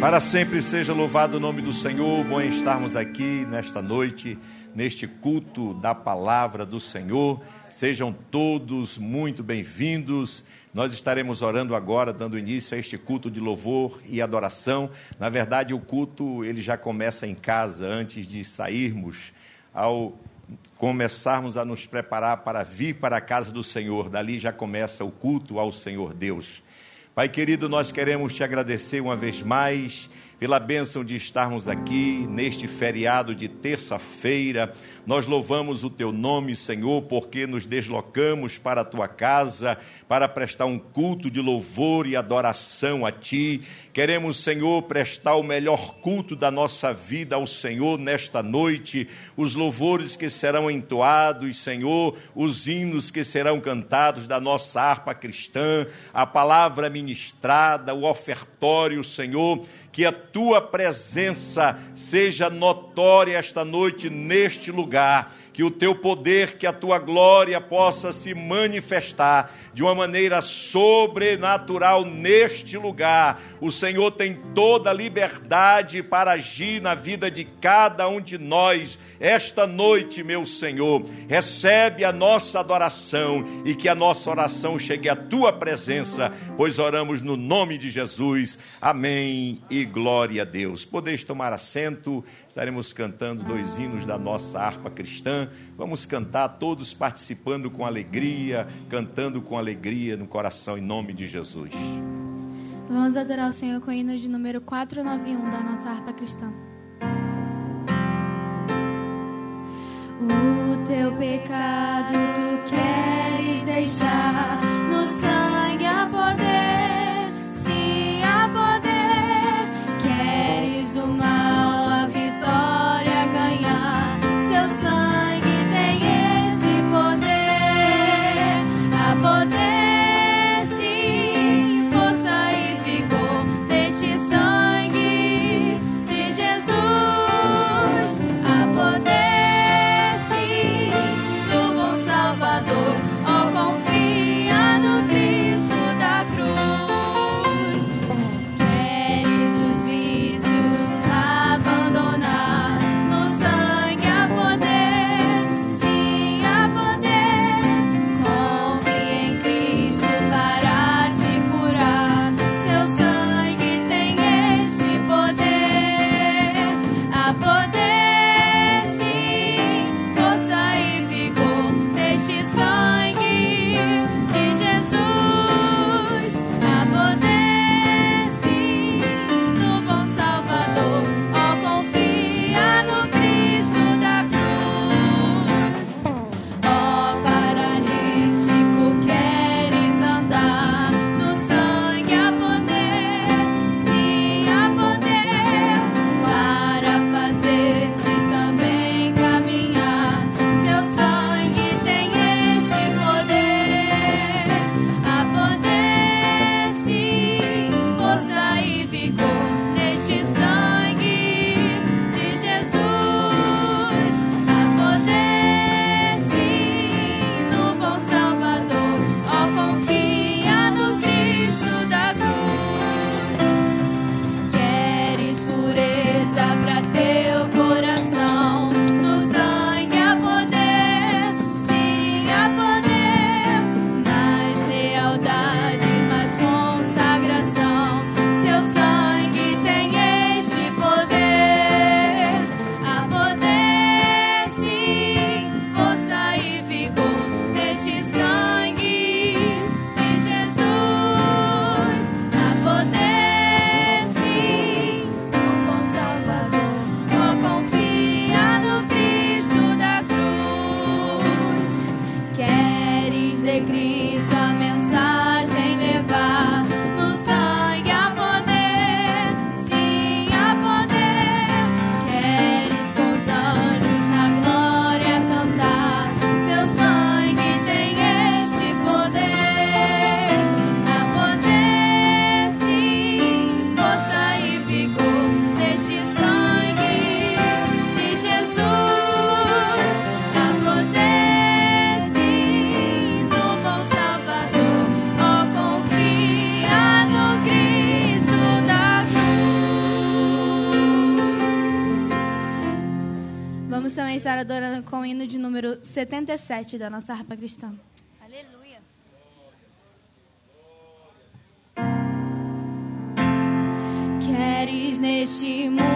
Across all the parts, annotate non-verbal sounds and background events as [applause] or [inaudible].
Para sempre seja louvado o nome do Senhor. Bom estarmos aqui nesta noite, neste culto da palavra do Senhor. Sejam todos muito bem-vindos. Nós estaremos orando agora, dando início a este culto de louvor e adoração. Na verdade, o culto ele já começa em casa antes de sairmos ao começarmos a nos preparar para vir para a casa do Senhor. Dali já começa o culto ao Senhor Deus. Pai querido, nós queremos te agradecer uma vez mais pela bênção de estarmos aqui neste feriado de terça-feira. Nós louvamos o teu nome, Senhor, porque nos deslocamos para a tua casa para prestar um culto de louvor e adoração a ti. Queremos, Senhor, prestar o melhor culto da nossa vida ao Senhor nesta noite. Os louvores que serão entoados, Senhor, os hinos que serão cantados da nossa harpa cristã, a palavra ministrada, o ofertório, Senhor, que a tua presença seja notória esta noite neste lugar que o teu poder, que a tua glória possa se manifestar de uma maneira sobrenatural neste lugar. O Senhor tem toda a liberdade para agir na vida de cada um de nós. Esta noite, meu Senhor, recebe a nossa adoração e que a nossa oração chegue à tua presença, pois oramos no nome de Jesus. Amém e glória a Deus. Podeis tomar assento estaremos cantando dois hinos da nossa harpa cristã. Vamos cantar todos participando com alegria, cantando com alegria no coração em nome de Jesus. Vamos adorar o Senhor com o hino de número 491 da nossa harpa cristã. O teu pecado tu queres deixar no sangue a poder, 77 da nossa harpa cristã. Aleluia. Queres neste mundo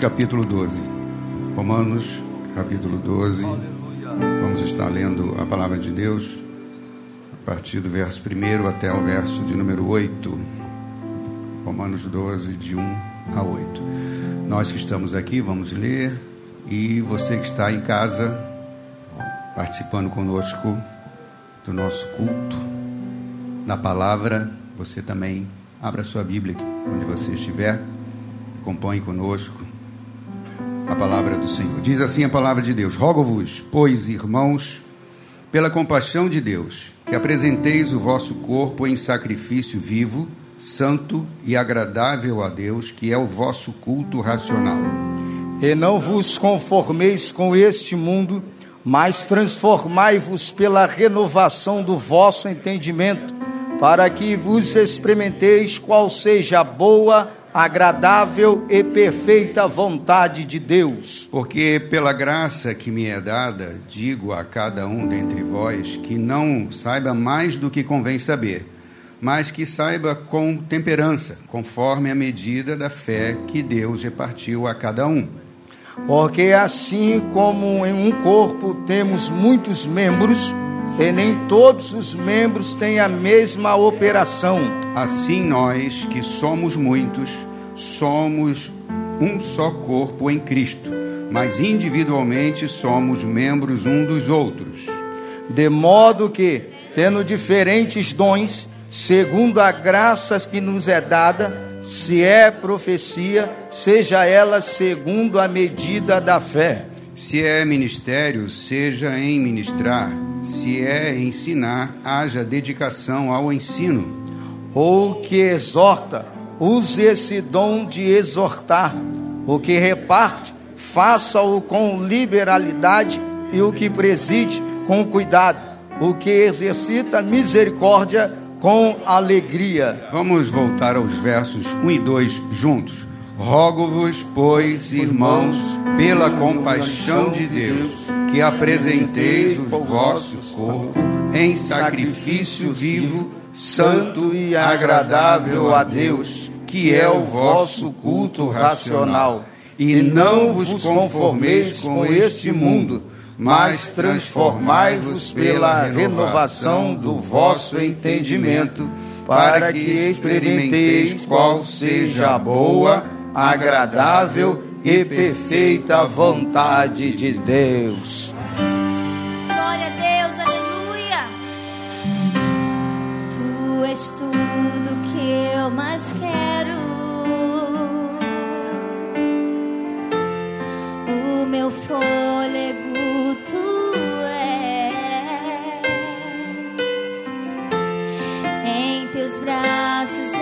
capítulo 12. Romanos capítulo 12. Vamos estar lendo a palavra de Deus a partir do verso 1 até o verso de número 8. Romanos 12, de 1 a 8. Nós que estamos aqui, vamos ler. E você que está em casa, participando conosco do nosso culto, na palavra, você também abra sua Bíblia onde você estiver, acompanhe conosco a palavra do Senhor. Diz assim a palavra de Deus: Rogo-vos, pois, irmãos, pela compaixão de Deus, que apresenteis o vosso corpo em sacrifício vivo, santo e agradável a Deus, que é o vosso culto racional. E não vos conformeis com este mundo, mas transformai-vos pela renovação do vosso entendimento, para que vos experimenteis qual seja a boa, agradável e perfeita vontade de Deus. Porque pela graça que me é dada, digo a cada um dentre vós que não saiba mais do que convém saber, mas que saiba com temperança, conforme a medida da fé que Deus repartiu a cada um. Porque assim como em um corpo temos muitos membros, e nem todos os membros têm a mesma operação. Assim nós, que somos muitos, somos um só corpo em Cristo, mas individualmente somos membros um dos outros. De modo que, tendo diferentes dons, segundo a graça que nos é dada, se é profecia, seja ela segundo a medida da fé. Se é ministério, seja em ministrar. Se é ensinar, haja dedicação ao ensino. Ou que exorta, use esse dom de exortar. O que reparte, faça-o com liberalidade. E o que preside, com cuidado. O que exercita misericórdia, com alegria. Vamos voltar aos versos 1 e 2 juntos. Rogo-vos, pois, irmãos, pela compaixão de Deus, que apresenteis o vosso corpo em sacrifício vivo, santo e agradável a Deus, que é o vosso culto racional. E não vos conformeis com este mundo, mas transformai-vos pela renovação do vosso entendimento, para que experimenteis qual seja a boa, agradável e perfeita vontade de Deus. Glória a Deus, aleluia. Tu és tudo que eu mais quero. O meu fôlego tu és. Em teus braços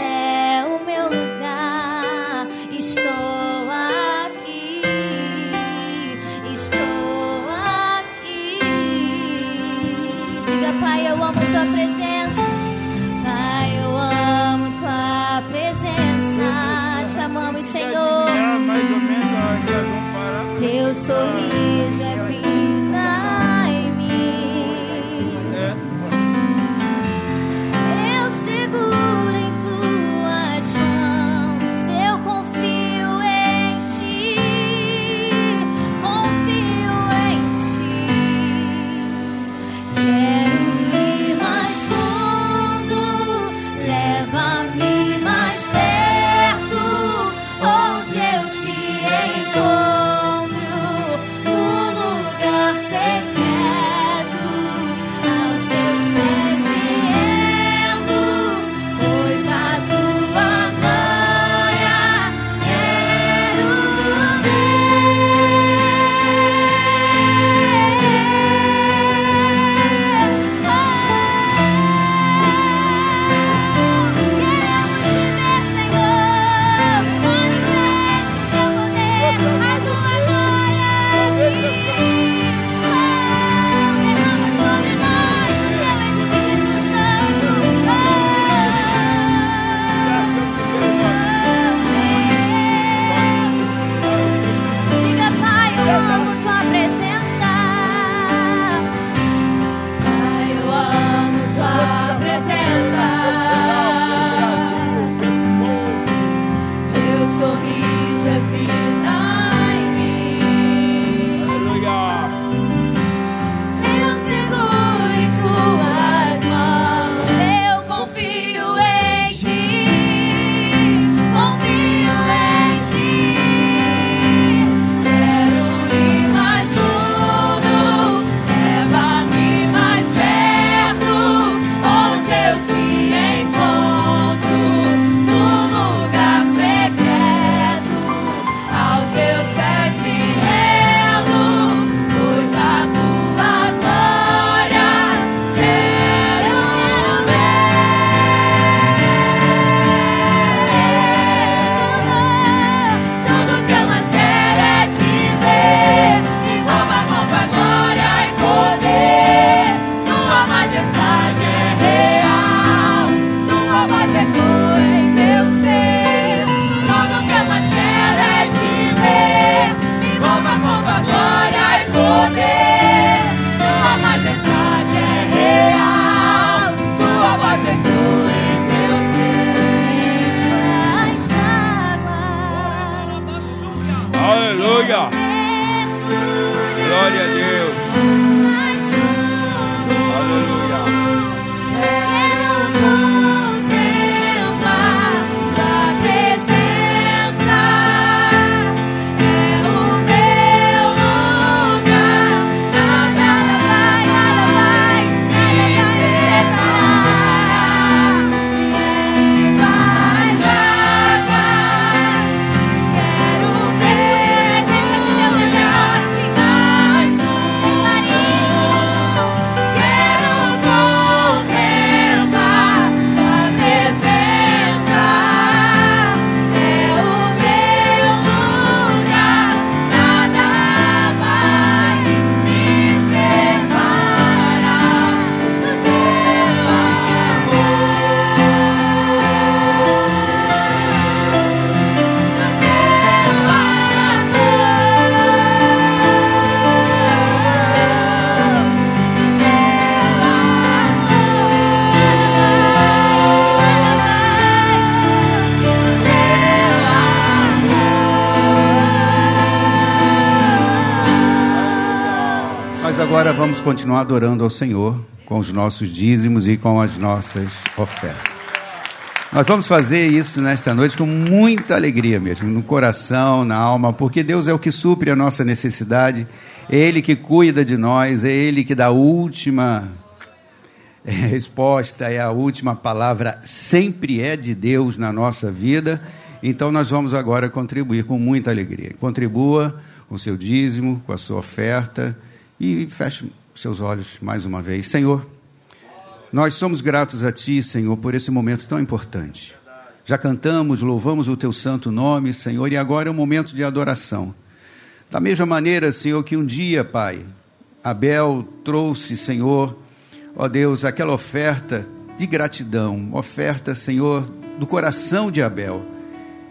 vamos continuar adorando ao Senhor com os nossos dízimos e com as nossas ofertas. Nós vamos fazer isso nesta noite com muita alegria mesmo, no coração, na alma, porque Deus é o que supre a nossa necessidade, é Ele que cuida de nós, é Ele que dá a última é, resposta, é a última palavra, sempre é de Deus na nossa vida. Então nós vamos agora contribuir com muita alegria. Contribua com seu dízimo, com a sua oferta e feche seus olhos mais uma vez. Senhor, nós somos gratos a Ti, Senhor, por esse momento tão importante. Já cantamos, louvamos o Teu santo nome, Senhor, e agora é um momento de adoração. Da mesma maneira, Senhor, que um dia, Pai, Abel trouxe, Senhor, ó Deus, aquela oferta de gratidão, oferta, Senhor, do coração de Abel.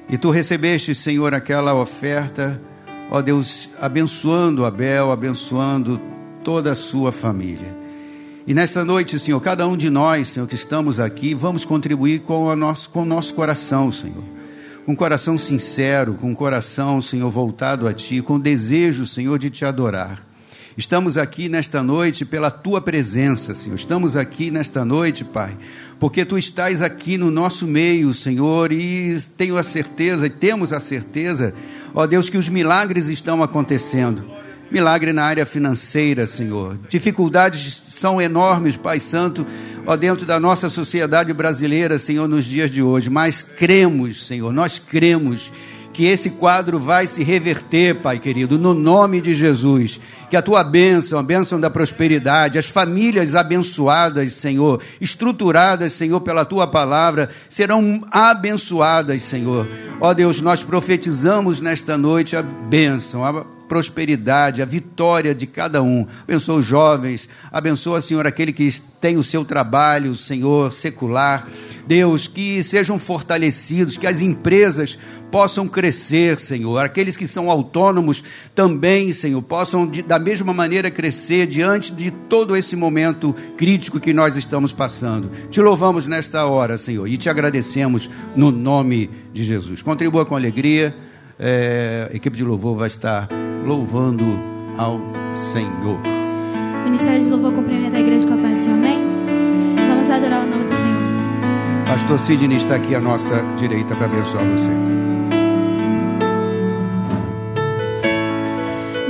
E tu recebeste, Senhor, aquela oferta ó Deus, abençoando Abel, abençoando toda a sua família. E nesta noite, Senhor, cada um de nós, Senhor, que estamos aqui, vamos contribuir com o nosso, com o nosso coração, Senhor. Com um coração sincero, com um coração, Senhor, voltado a Ti, com desejo, Senhor, de Te adorar. Estamos aqui nesta noite pela Tua presença, Senhor. Estamos aqui nesta noite, Pai, porque Tu estás aqui no nosso meio, Senhor, e tenho a certeza, e temos a certeza, Ó Deus, que os milagres estão acontecendo. Milagre na área financeira, Senhor. Dificuldades são enormes, Pai Santo, ó dentro da nossa sociedade brasileira, Senhor, nos dias de hoje. Mas cremos, Senhor, nós cremos que esse quadro vai se reverter, Pai querido, no nome de Jesus. Que a tua bênção, a bênção da prosperidade, as famílias abençoadas, Senhor, estruturadas, Senhor, pela tua palavra, serão abençoadas, Senhor. Ó Deus, nós profetizamos nesta noite a bênção, a prosperidade, a vitória de cada um. Abençoa os jovens, abençoa, Senhor, aquele que tem o seu trabalho, Senhor, secular. Deus, que sejam fortalecidos, que as empresas possam crescer, Senhor. Aqueles que são autônomos também, Senhor, possam de, da mesma maneira crescer diante de todo esse momento crítico que nós estamos passando. Te louvamos nesta hora, Senhor, e te agradecemos no nome de Jesus. Contribua com alegria. É, a equipe de louvor vai estar louvando ao Senhor. Ministério de Louvor cumprimenta a igreja com a paz. Amém? Vamos adorar o nome do Senhor. Pastor Sidney está aqui à nossa direita para abençoar você.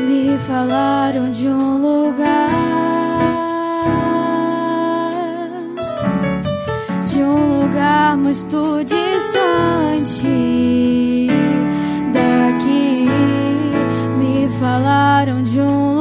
Me falaram de um lugar, de um lugar muito distante falaram de um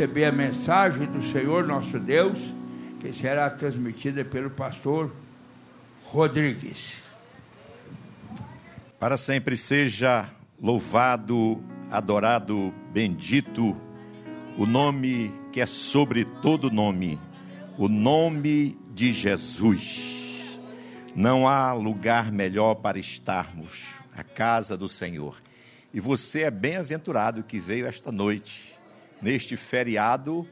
receber a mensagem do Senhor nosso Deus, que será transmitida pelo pastor Rodrigues. Para sempre seja louvado, adorado, bendito o nome que é sobre todo nome, o nome de Jesus. Não há lugar melhor para estarmos, a casa do Senhor. E você é bem-aventurado que veio esta noite, neste feriado,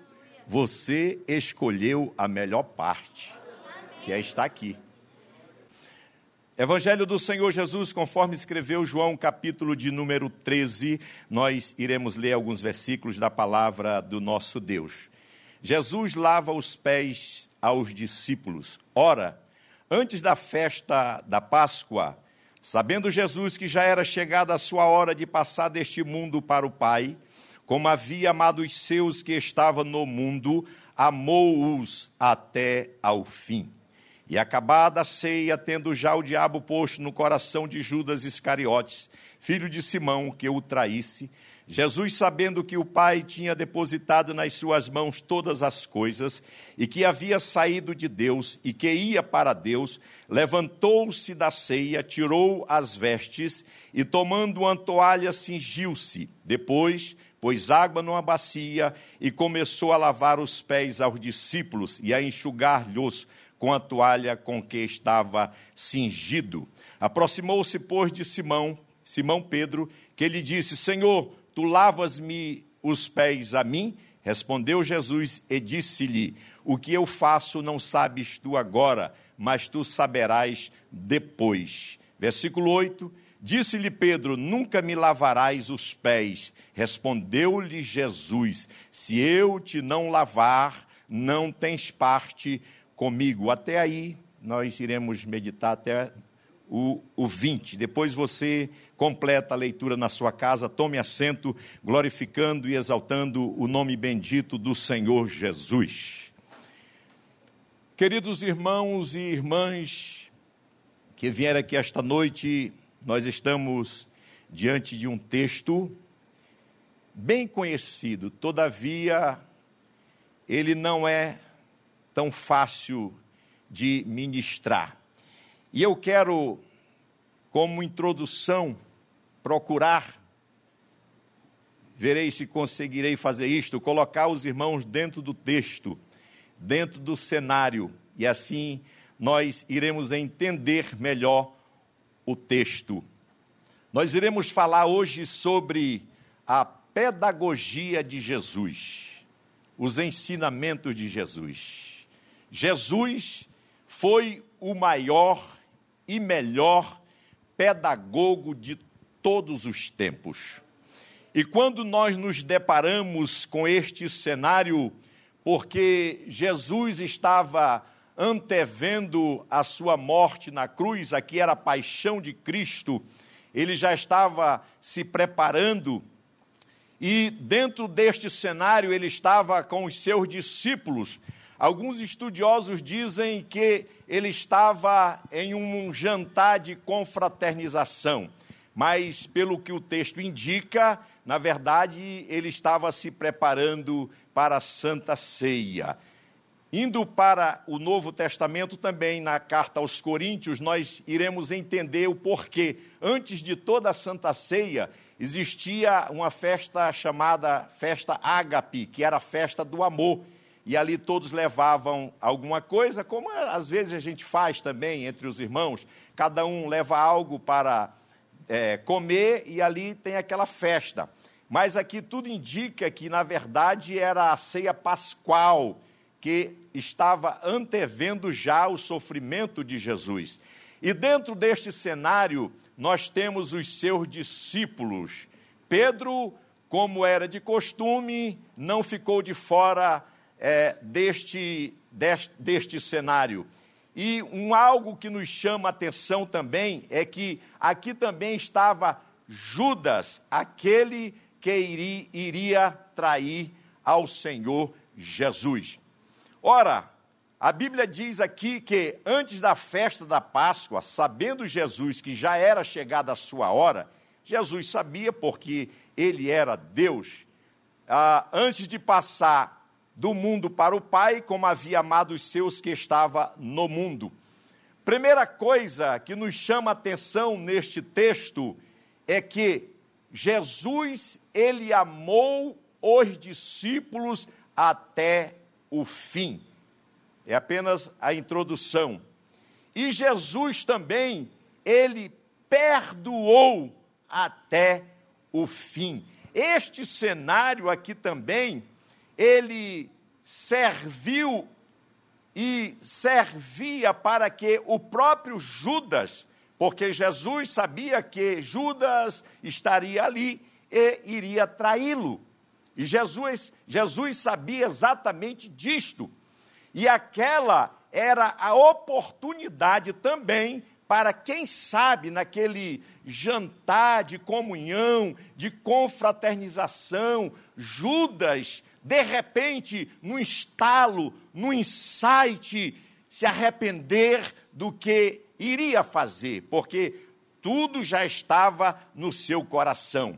você escolheu a melhor parte, que é estar aqui. Evangelho do Senhor Jesus, conforme escreveu João, capítulo de número 13, nós iremos ler alguns versículos da palavra do nosso Deus. Jesus lava os pés aos discípulos. Ora, antes da festa da Páscoa, sabendo Jesus que já era chegada a sua hora de passar deste mundo para o Pai, como havia amado os seus que estavam no mundo, amou-os até ao fim. E acabada a ceia, tendo já o diabo posto no coração de Judas Iscariotes, filho de Simão, que o traísse, Jesus, sabendo que o Pai tinha depositado nas suas mãos todas as coisas, e que havia saído de Deus e que ia para Deus, levantou-se da ceia, tirou as vestes e, tomando uma toalha, cingiu-se. Depois, pôs água numa bacia e começou a lavar os pés aos discípulos e a enxugar-lhes com a toalha com que estava cingido. Aproximou-se, pois, de Simão, Simão Pedro, que lhe disse: Senhor, tu lavas-me os pés a mim? Respondeu Jesus e disse-lhe: O que eu faço não sabes tu agora, mas tu saberás depois. Versículo 8. Disse-lhe Pedro: Nunca me lavarás os pés. Respondeu-lhe Jesus: Se eu te não lavar, não tens parte comigo. Até aí, nós iremos meditar até o, o 20. Depois você completa a leitura na sua casa, tome assento, glorificando e exaltando o nome bendito do Senhor Jesus. Queridos irmãos e irmãs que vieram aqui esta noite, nós estamos diante de um texto bem conhecido, todavia, ele não é tão fácil de ministrar. E eu quero, como introdução, procurar, verei se conseguirei fazer isto, colocar os irmãos dentro do texto, dentro do cenário, e assim nós iremos entender melhor o texto. Nós iremos falar hoje sobre a pedagogia de Jesus, os ensinamentos de Jesus. Jesus foi o maior e melhor pedagogo de todos os tempos. E quando nós nos deparamos com este cenário, porque Jesus estava antevendo a sua morte na cruz, aqui era a paixão de Cristo, ele já estava se preparando, e dentro deste cenário ele estava com os seus discípulos, Alguns estudiosos dizem que ele estava em um jantar de confraternização, mas pelo que o texto indica, na verdade, ele estava se preparando para a Santa Ceia. Indo para o Novo Testamento também, na carta aos Coríntios, nós iremos entender o porquê. Antes de toda a Santa Ceia, existia uma festa chamada Festa Ágape, que era a festa do amor e ali todos levavam alguma coisa, como às vezes a gente faz também entre os irmãos, cada um leva algo para é, comer e ali tem aquela festa. Mas aqui tudo indica que, na verdade, era a ceia pascual, que estava antevendo já o sofrimento de Jesus. E dentro deste cenário, nós temos os seus discípulos. Pedro, como era de costume, não ficou de fora é, deste, deste, deste cenário. E um algo que nos chama a atenção também é que aqui também estava Judas, aquele que iria, iria trair ao Senhor Jesus. Ora, a Bíblia diz aqui que antes da festa da Páscoa, sabendo Jesus que já era chegada a sua hora, Jesus sabia, porque ele era Deus. Ah, antes de passar do mundo para o Pai, como havia amado os seus que estava no mundo. Primeira coisa que nos chama a atenção neste texto é que Jesus, ele amou os discípulos até o fim. É apenas a introdução. E Jesus também, ele perdoou até o fim. Este cenário aqui também, ele serviu e servia para que o próprio Judas, porque Jesus sabia que Judas estaria ali e iria traí-lo. E Jesus, Jesus sabia exatamente disto. E aquela era a oportunidade também para quem sabe naquele jantar de comunhão, de confraternização, Judas, de repente, no estalo, no insight, se arrepender do que iria fazer, porque tudo já estava no seu coração.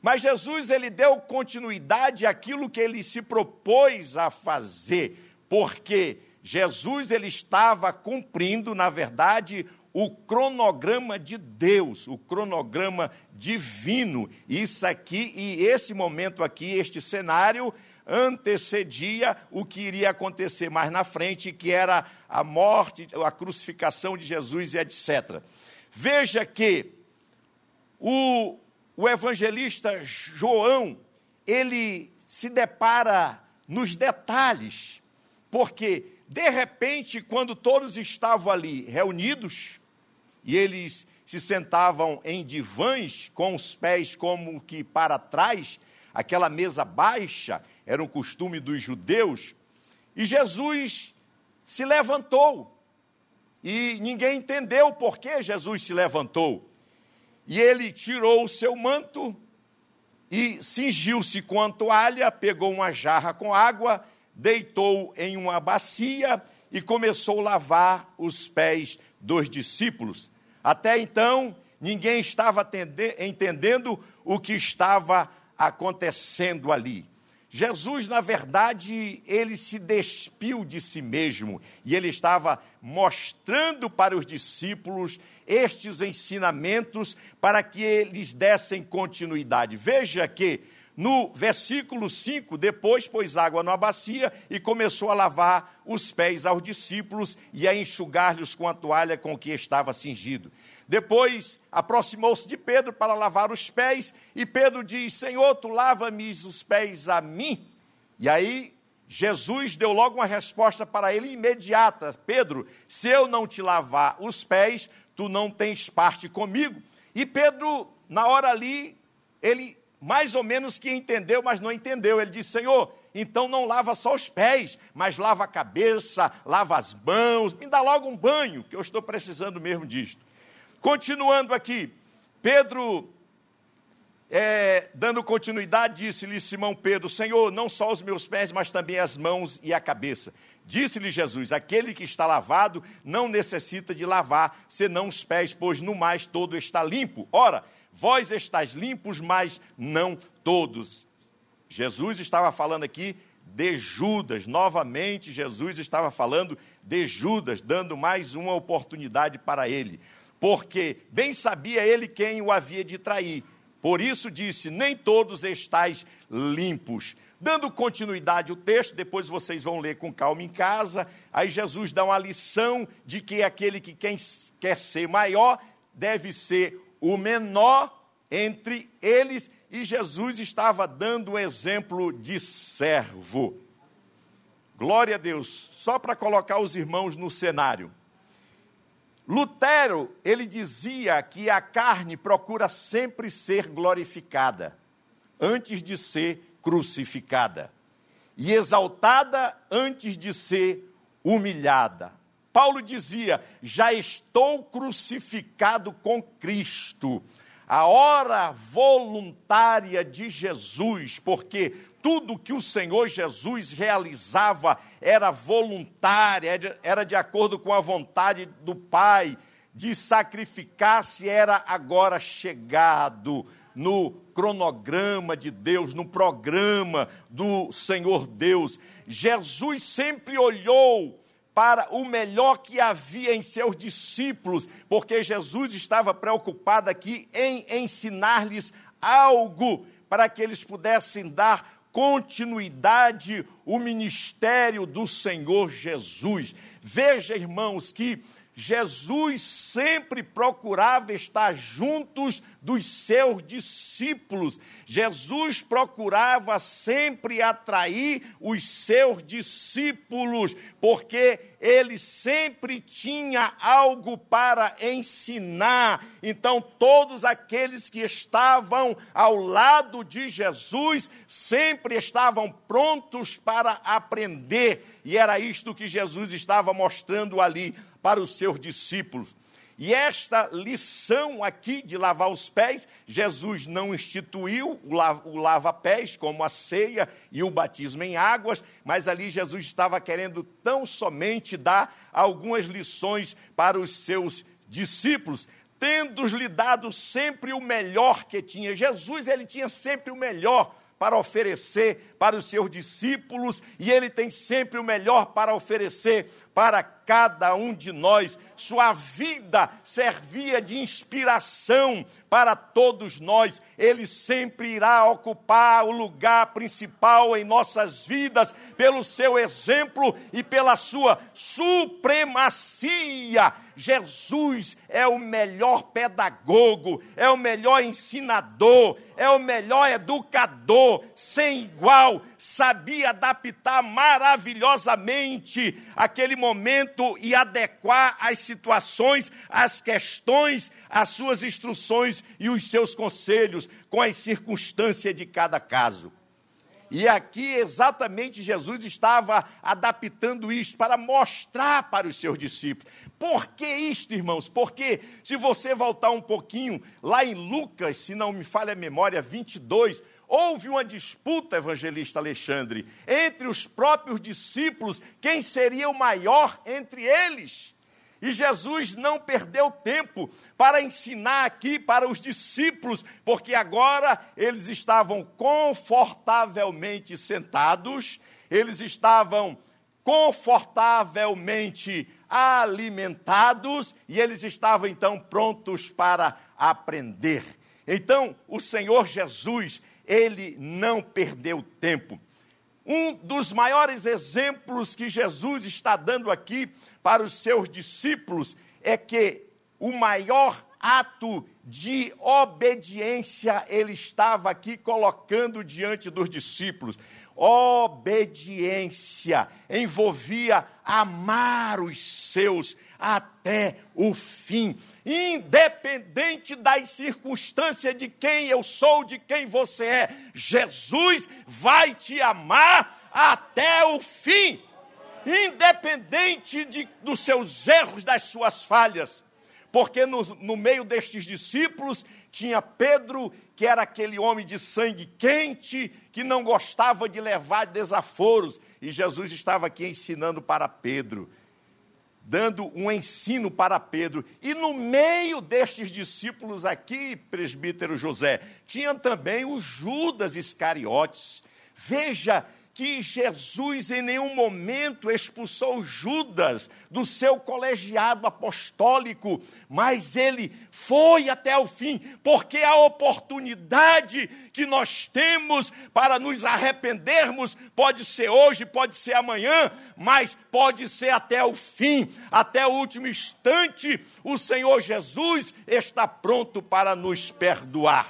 Mas Jesus ele deu continuidade àquilo que ele se propôs a fazer, porque Jesus ele estava cumprindo, na verdade, o cronograma de Deus, o cronograma divino. Isso aqui e esse momento aqui, este cenário antecedia o que iria acontecer mais na frente, que era a morte, a crucificação de Jesus e etc. Veja que o, o evangelista João, ele se depara nos detalhes, porque de repente, quando todos estavam ali reunidos, e eles se sentavam em divãs, com os pés como que para trás, aquela mesa baixa, era um costume dos judeus, e Jesus se levantou. E ninguém entendeu por que Jesus se levantou. E ele tirou o seu manto e cingiu-se com a toalha, pegou uma jarra com água deitou em uma bacia e começou a lavar os pés dos discípulos. Até então, ninguém estava entendendo o que estava acontecendo ali. Jesus, na verdade, ele se despiu de si mesmo e ele estava mostrando para os discípulos estes ensinamentos para que eles dessem continuidade. Veja que no versículo 5, depois pôs água na bacia e começou a lavar os pés aos discípulos e a enxugar-lhes com a toalha com que estava cingido. Depois aproximou-se de Pedro para lavar os pés e Pedro diz: Senhor, tu lava-me os pés a mim? E aí Jesus deu logo uma resposta para ele imediata: Pedro, se eu não te lavar os pés, tu não tens parte comigo. E Pedro, na hora ali, ele mais ou menos que entendeu, mas não entendeu. Ele disse: Senhor, então não lava só os pés, mas lava a cabeça, lava as mãos, me dá logo um banho, que eu estou precisando mesmo disto. Continuando aqui, Pedro, é, dando continuidade, disse-lhe Simão Pedro: Senhor, não só os meus pés, mas também as mãos e a cabeça. Disse-lhe Jesus: Aquele que está lavado não necessita de lavar, senão os pés, pois no mais todo está limpo. Ora, Vós estáis limpos, mas não todos. Jesus estava falando aqui de Judas, novamente Jesus estava falando de Judas, dando mais uma oportunidade para ele, porque bem sabia ele quem o havia de trair. Por isso disse: Nem todos estáis limpos. Dando continuidade ao texto, depois vocês vão ler com calma em casa. Aí Jesus dá uma lição de que aquele que quer ser maior deve ser o menor entre eles, e Jesus estava dando um exemplo de servo. Glória a Deus, só para colocar os irmãos no cenário. Lutero, ele dizia que a carne procura sempre ser glorificada, antes de ser crucificada, e exaltada antes de ser humilhada. Paulo dizia: Já estou crucificado com Cristo. A hora voluntária de Jesus, porque tudo que o Senhor Jesus realizava era voluntária, era de acordo com a vontade do Pai, de sacrificar-se era agora chegado no cronograma de Deus, no programa do Senhor Deus. Jesus sempre olhou para o melhor que havia em seus discípulos, porque Jesus estava preocupado aqui em ensinar-lhes algo para que eles pudessem dar continuidade o ministério do Senhor Jesus. Veja, irmãos, que Jesus sempre procurava estar juntos dos seus discípulos. Jesus procurava sempre atrair os seus discípulos, porque ele sempre tinha algo para ensinar. Então, todos aqueles que estavam ao lado de Jesus sempre estavam prontos para aprender, e era isto que Jesus estava mostrando ali para os seus discípulos. E esta lição aqui de lavar os pés, Jesus não instituiu o lava-pés como a ceia e o batismo em águas, mas ali Jesus estava querendo tão somente dar algumas lições para os seus discípulos, tendo-lhe dado sempre o melhor que tinha. Jesus, ele tinha sempre o melhor para oferecer para os seus discípulos e ele tem sempre o melhor para oferecer para cada um de nós. Sua vida servia de inspiração para todos nós. Ele sempre irá ocupar o lugar principal em nossas vidas pelo seu exemplo e pela sua supremacia. Jesus é o melhor pedagogo, é o melhor ensinador, é o melhor educador, sem igual, sabia adaptar maravilhosamente aquele momento e adequar as situações, as questões, as suas instruções e os seus conselhos com as circunstâncias de cada caso. E aqui exatamente Jesus estava adaptando isso para mostrar para os seus discípulos. Por que isto, irmãos? Porque se você voltar um pouquinho lá em Lucas, se não me falha a memória, 22, houve uma disputa, evangelista Alexandre, entre os próprios discípulos, quem seria o maior entre eles. E Jesus não perdeu tempo para ensinar aqui para os discípulos, porque agora eles estavam confortavelmente sentados, eles estavam confortavelmente alimentados e eles estavam então prontos para aprender. Então, o Senhor Jesus, ele não perdeu tempo. Um dos maiores exemplos que Jesus está dando aqui para os seus discípulos é que o maior ato de obediência ele estava aqui colocando diante dos discípulos. Obediência envolvia amar os seus até o fim, independente das circunstâncias de quem eu sou, de quem você é. Jesus vai te amar até o fim independente de, dos seus erros, das suas falhas. Porque no, no meio destes discípulos tinha Pedro, que era aquele homem de sangue quente, que não gostava de levar desaforos, e Jesus estava aqui ensinando para Pedro, dando um ensino para Pedro. E no meio destes discípulos aqui, presbítero José, tinha também o Judas Iscariotes. Veja que Jesus em nenhum momento expulsou Judas do seu colegiado apostólico, mas ele foi até o fim, porque a oportunidade que nós temos para nos arrependermos pode ser hoje, pode ser amanhã, mas pode ser até o fim, até o último instante. O Senhor Jesus está pronto para nos perdoar.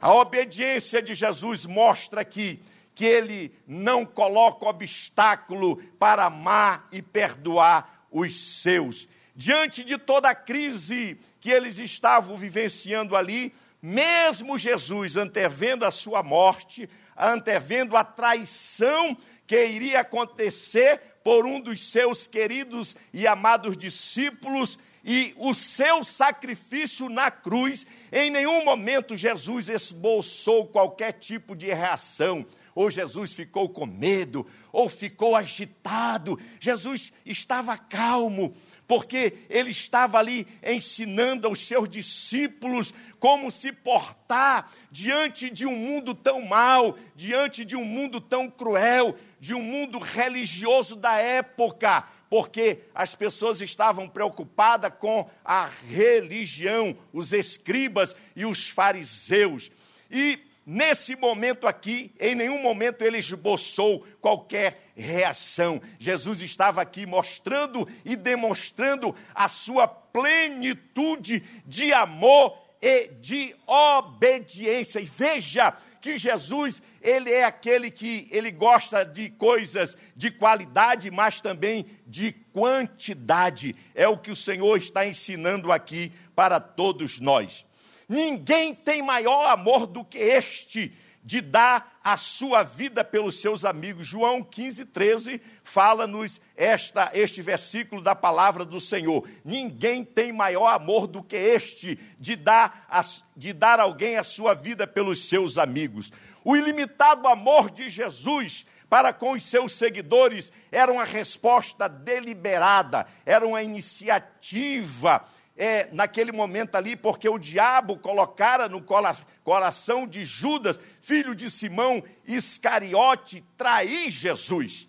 A obediência de Jesus mostra que que ele não coloca obstáculo para amar e perdoar os seus. Diante de toda a crise que eles estavam vivenciando ali, mesmo Jesus antevendo a sua morte, antevendo a traição que iria acontecer por um dos seus queridos e amados discípulos, e o seu sacrifício na cruz, em nenhum momento Jesus esboçou qualquer tipo de reação ou Jesus ficou com medo, ou ficou agitado. Jesus estava calmo, porque ele estava ali ensinando aos seus discípulos como se portar diante de um mundo tão mau, diante de um mundo tão cruel, de um mundo religioso da época, porque as pessoas estavam preocupadas com a religião, os escribas e os fariseus. E Nesse momento aqui, em nenhum momento ele esboçou qualquer reação. Jesus estava aqui mostrando e demonstrando a sua plenitude de amor e de obediência. E veja que Jesus, ele é aquele que ele gosta de coisas de qualidade, mas também de quantidade. É o que o Senhor está ensinando aqui para todos nós. Ninguém tem maior amor do que este de dar a sua vida pelos seus amigos. João 15, 13 fala-nos esta, este versículo da palavra do Senhor. Ninguém tem maior amor do que este de dar, a, de dar alguém a sua vida pelos seus amigos. O ilimitado amor de Jesus para com os seus seguidores era uma resposta deliberada, era uma iniciativa é, naquele momento ali, porque o diabo colocara no coração de Judas, filho de Simão Iscariote, trair Jesus.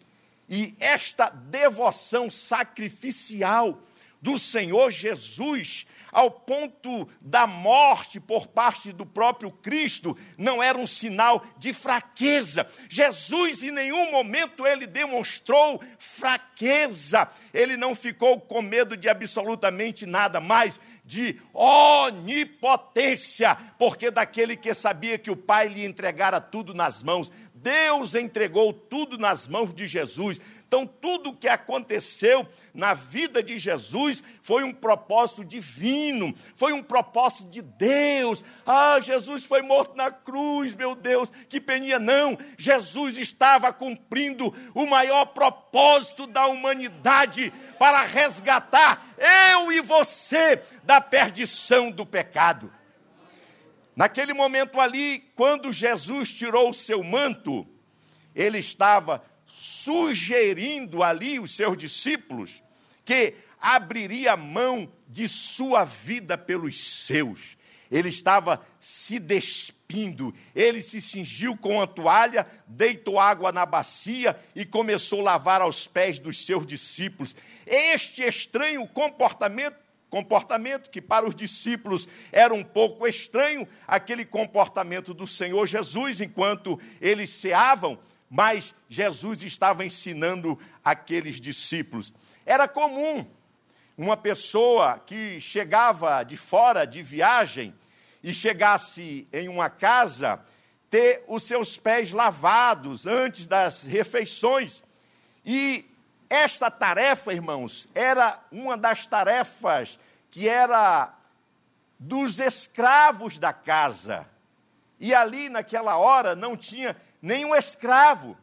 E esta devoção sacrificial do Senhor Jesus ao ponto da morte por parte do próprio Cristo, não era um sinal de fraqueza. Jesus, em nenhum momento, ele demonstrou fraqueza, ele não ficou com medo de absolutamente nada mais, de onipotência, porque daquele que sabia que o Pai lhe entregara tudo nas mãos, Deus entregou tudo nas mãos de Jesus. Então, tudo o que aconteceu na vida de Jesus foi um propósito divino, foi um propósito de Deus. Ah, Jesus foi morto na cruz, meu Deus, que peninha. Não, Jesus estava cumprindo o maior propósito da humanidade para resgatar eu e você da perdição do pecado. Naquele momento ali, quando Jesus tirou o seu manto, ele estava sugerindo ali os seus discípulos que abriria mão de sua vida pelos seus. Ele estava se despindo, ele se cingiu com a toalha, deitou água na bacia e começou a lavar aos pés dos seus discípulos. Este estranho comportamento comportamento que para os discípulos era um pouco estranho, aquele comportamento do Senhor Jesus enquanto eles ceavam, mas Jesus estava ensinando aqueles discípulos. Era comum uma pessoa que chegava de fora de viagem e chegasse em uma casa ter os seus pés lavados antes das refeições. E esta tarefa, irmãos, era uma das tarefas que era dos escravos da casa. E ali naquela hora não tinha nenhum escravo.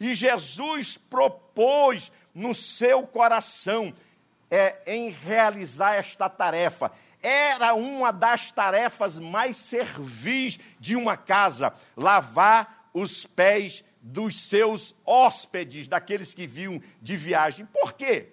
E Jesus propôs no seu coração é, em realizar esta tarefa. Era uma das tarefas mais servis de uma casa, lavar os pés dos seus hóspedes, daqueles que vinham de viagem. Por quê?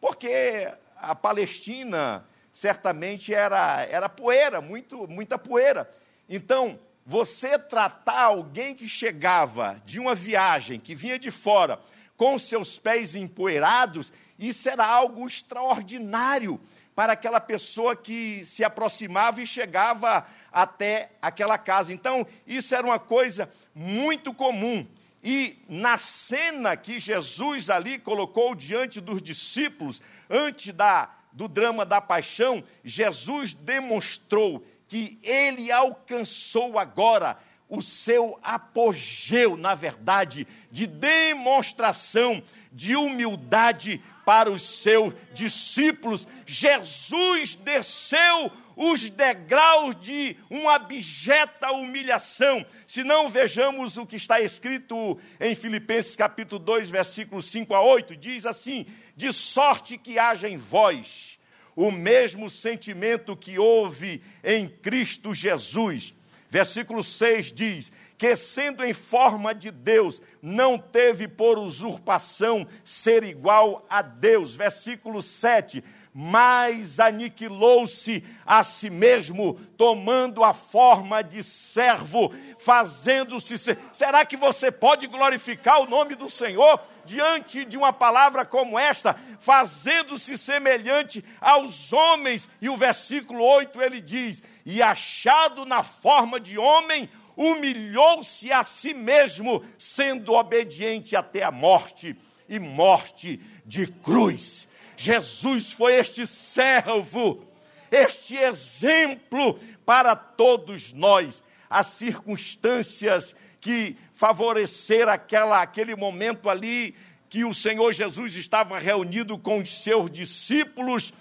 Porque a Palestina certamente era, era poeira, muito, muita poeira. Então, você tratar alguém que chegava de uma viagem, que vinha de fora, com seus pés empoeirados, isso era algo extraordinário para aquela pessoa que se aproximava e chegava até aquela casa. Então, isso era uma coisa muito comum. E na cena que Jesus ali colocou diante dos discípulos, antes da, do drama da paixão, Jesus demonstrou que ele alcançou agora o seu apogeu, na verdade, de demonstração de humildade para os seus discípulos. Jesus desceu os degraus de uma abjeta humilhação. Se não vejamos o que está escrito em Filipenses capítulo 2, versículos 5 a 8, diz assim: "De sorte que haja em vós o mesmo sentimento que houve em Cristo Jesus. Versículo 6 diz: que, sendo em forma de Deus, não teve por usurpação ser igual a Deus. Versículo 7 mas aniquilou-se a si mesmo, tomando a forma de servo, fazendo-se. Será que você pode glorificar o nome do Senhor diante de uma palavra como esta, fazendo-se semelhante aos homens? E o versículo 8 ele diz: E achado na forma de homem, humilhou-se a si mesmo, sendo obediente até a morte e morte de cruz. Jesus foi este servo, este exemplo para todos nós. As circunstâncias que favoreceram aquela, aquele momento ali que o Senhor Jesus estava reunido com os seus discípulos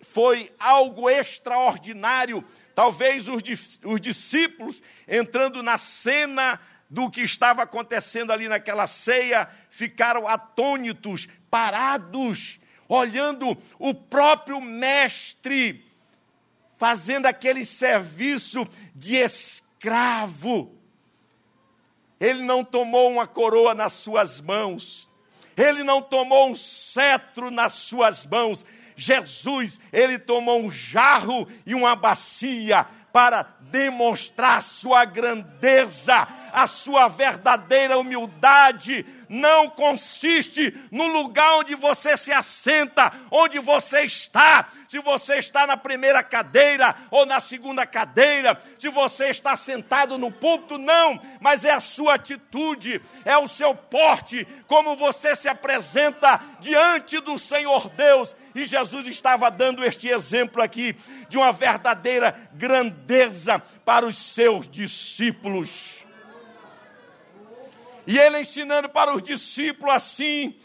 foi algo extraordinário. Talvez os, os discípulos entrando na cena do que estava acontecendo ali naquela ceia ficaram atônitos, parados olhando o próprio mestre fazendo aquele serviço de escravo. Ele não tomou uma coroa nas suas mãos, ele não tomou um cetro nas suas mãos. Jesus, ele tomou um jarro e uma bacia para demonstrar sua grandeza, a sua verdadeira humildade não consiste no lugar onde você se assenta, onde você está. Se você está na primeira cadeira ou na segunda cadeira, se você está sentado no púlpito, não, mas é a sua atitude, é o seu porte, como você se apresenta diante do Senhor Deus. E Jesus estava dando este exemplo aqui de uma verdadeira grandeza para os seus discípulos. E ele ensinando para os discípulos assim,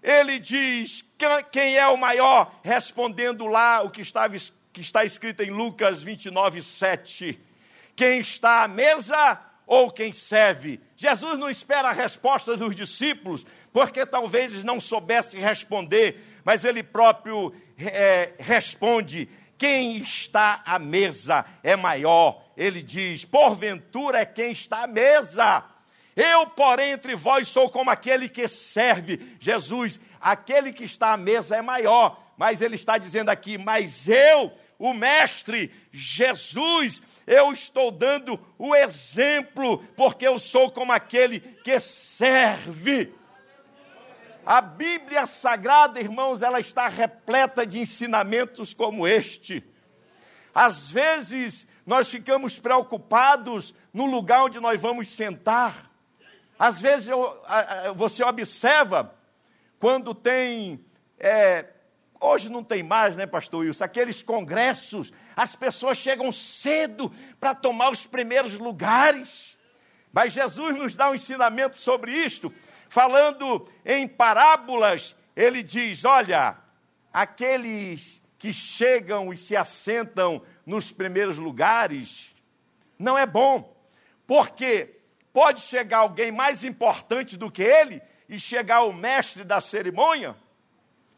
ele diz: quem é o maior? Respondendo lá o que, estava, que está escrito em Lucas 29, 7. Quem está à mesa ou quem serve? Jesus não espera a resposta dos discípulos, porque talvez eles não soubessem responder, mas ele próprio é, responde: quem está à mesa é maior. Ele diz: porventura é quem está à mesa. Eu, porém, entre vós sou como aquele que serve. Jesus, aquele que está à mesa é maior, mas ele está dizendo aqui, mas eu, o Mestre, Jesus, eu estou dando o exemplo, porque eu sou como aquele que serve. A Bíblia Sagrada, irmãos, ela está repleta de ensinamentos como este. Às vezes, nós ficamos preocupados no lugar onde nós vamos sentar. Às vezes eu, você observa quando tem. É, hoje não tem mais, né, pastor Wilson? Aqueles congressos, as pessoas chegam cedo para tomar os primeiros lugares. Mas Jesus nos dá um ensinamento sobre isto, falando em parábolas, ele diz: olha, aqueles que chegam e se assentam nos primeiros lugares, não é bom, porque Pode chegar alguém mais importante do que ele e chegar o mestre da cerimônia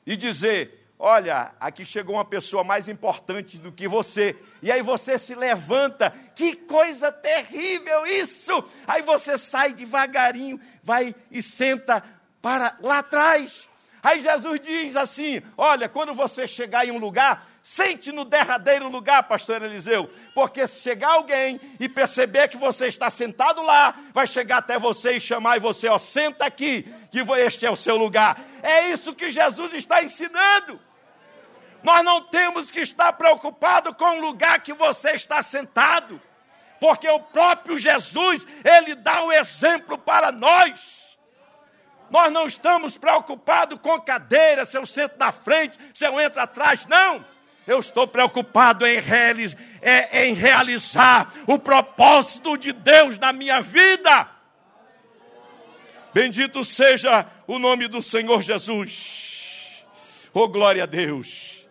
e dizer: Olha, aqui chegou uma pessoa mais importante do que você. E aí você se levanta, que coisa terrível isso! Aí você sai devagarinho, vai e senta para lá atrás. Aí Jesus diz assim: Olha, quando você chegar em um lugar, Sente no derradeiro lugar, pastor Eliseu, porque se chegar alguém e perceber que você está sentado lá, vai chegar até você e chamar e você, ó, senta aqui, que este é o seu lugar. É isso que Jesus está ensinando. Nós não temos que estar preocupado com o lugar que você está sentado, porque o próprio Jesus, ele dá o exemplo para nós. Nós não estamos preocupados com cadeira, se eu sento na frente, se eu entro atrás, não. Eu estou preocupado em, realiz, é, em realizar o propósito de Deus na minha vida. Bendito seja o nome do Senhor Jesus. Oh, glória a Deus.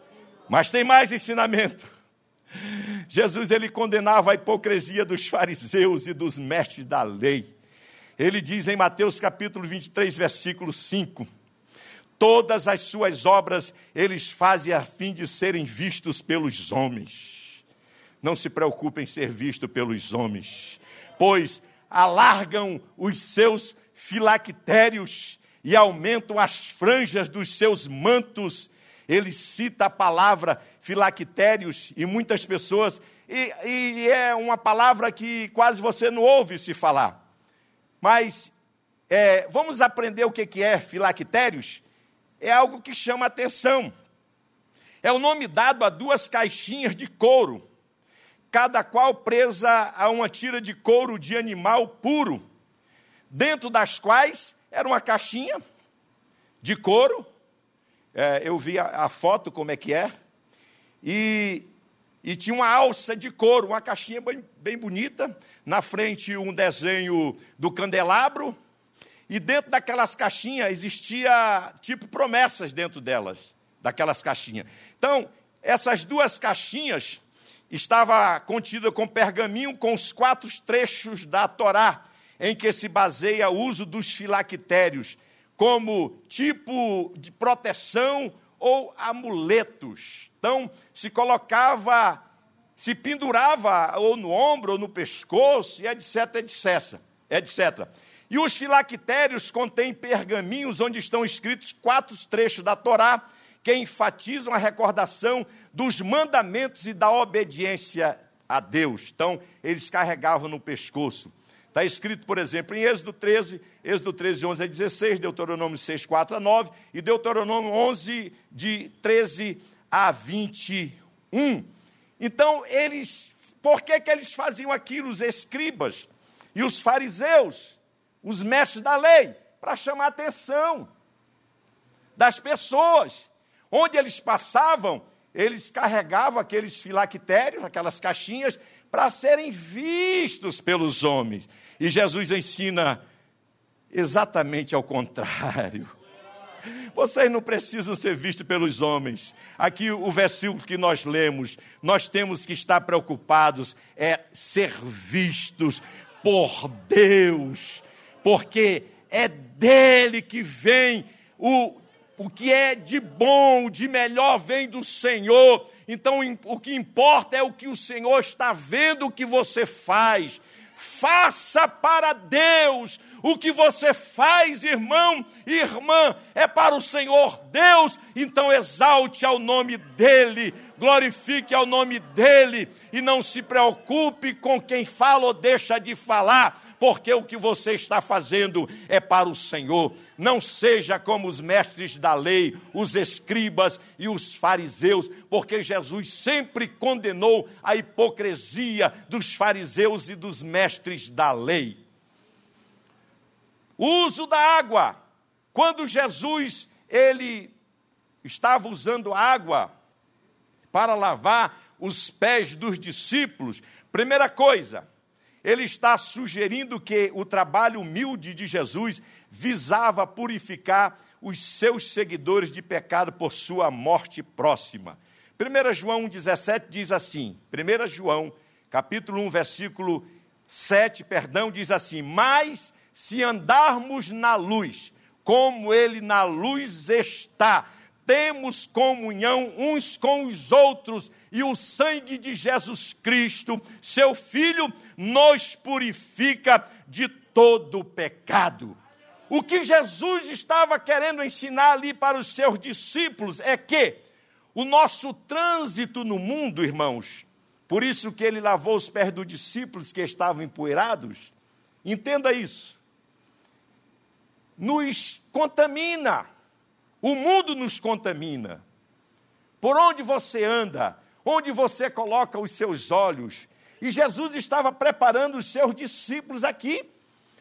Mas tem mais ensinamento. Jesus ele condenava a hipocrisia dos fariseus e dos mestres da lei. Ele diz em Mateus capítulo 23, versículo 5: Todas as suas obras eles fazem a fim de serem vistos pelos homens. Não se preocupe em ser visto pelos homens, pois alargam os seus filactérios e aumentam as franjas dos seus mantos. Ele cita a palavra filactérios e muitas pessoas, e, e é uma palavra que quase você não ouve se falar. Mas é, vamos aprender o que é filactérios? É algo que chama atenção. É o nome dado a duas caixinhas de couro, cada qual presa a uma tira de couro de animal puro, dentro das quais era uma caixinha de couro. É, eu vi a, a, foto como é que é. E, e tinha uma alça de couro, uma caixinha bem, bem bonita. Na frente um desenho do candelabro. E dentro daquelas caixinhas existia tipo promessas dentro delas, daquelas caixinhas. Então, essas duas caixinhas estava contida com pergaminho com os quatro trechos da Torá em que se baseia o uso dos filactérios como tipo de proteção ou amuletos. Então, se colocava, se pendurava ou no ombro ou no pescoço, e etc, etc, etc. E os filactérios contêm pergaminhos onde estão escritos quatro trechos da Torá que enfatizam a recordação dos mandamentos e da obediência a Deus. Então, eles carregavam no pescoço. Está escrito, por exemplo, em Êxodo 13, Êxodo 13, 11 a 16, Deuteronômio 6, 4 a 9 e Deuteronômio 11, de 13 a 21. Então, eles, por que, que eles faziam aquilo, os escribas e os fariseus, os mestres da lei? Para chamar a atenção das pessoas. Onde eles passavam, eles carregavam aqueles filactérios, aquelas caixinhas, para serem vistos pelos homens. E Jesus ensina exatamente ao contrário. Vocês não precisam ser vistos pelos homens. Aqui o versículo que nós lemos, nós temos que estar preocupados é ser vistos por Deus, porque é dele que vem o o que é de bom, de melhor vem do Senhor. Então o que importa é o que o Senhor está vendo o que você faz. Faça para Deus o que você faz, irmão e irmã, é para o Senhor Deus, então exalte ao nome dEle, glorifique ao nome dEle e não se preocupe com quem fala ou deixa de falar, porque o que você está fazendo é para o Senhor. Não seja como os mestres da lei, os escribas e os fariseus, porque Jesus sempre condenou a hipocrisia dos fariseus e dos mestres da lei. O uso da água. Quando Jesus ele estava usando água para lavar os pés dos discípulos, primeira coisa, ele está sugerindo que o trabalho humilde de Jesus visava purificar os seus seguidores de pecado por sua morte próxima. 1 João 17 diz assim, 1 João, capítulo 1, versículo 7, perdão, diz assim: Mas se andarmos na luz, como ele na luz está, temos comunhão uns com os outros, e o sangue de Jesus Cristo, seu Filho, nos purifica de todo pecado. O que Jesus estava querendo ensinar ali para os seus discípulos é que o nosso trânsito no mundo, irmãos, por isso que ele lavou os pés dos discípulos que estavam empoeirados, entenda isso, nos contamina o mundo nos contamina. Por onde você anda, onde você coloca os seus olhos. E Jesus estava preparando os seus discípulos aqui,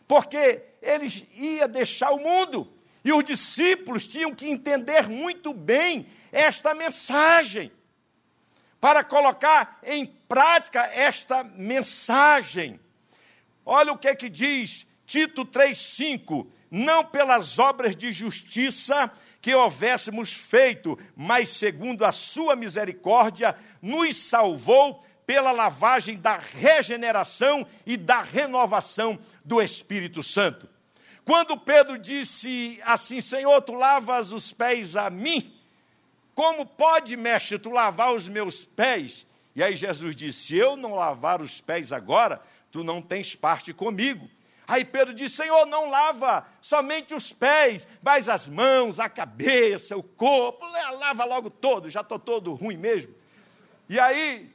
porque eles ia deixar o mundo. E os discípulos tinham que entender muito bem esta mensagem, para colocar em prática esta mensagem. Olha o que é que diz Tito 3:5, não pelas obras de justiça que houvéssemos feito, mas segundo a sua misericórdia, nos salvou pela lavagem da regeneração e da renovação do Espírito Santo. Quando Pedro disse assim: Senhor, tu lavas os pés a mim, como pode, mestre, tu lavar os meus pés? E aí Jesus disse: Se eu não lavar os pés agora, tu não tens parte comigo. Aí Pedro disse: Senhor, não lava somente os pés, mas as mãos, a cabeça, o corpo, lava logo todo, já estou todo ruim mesmo. E aí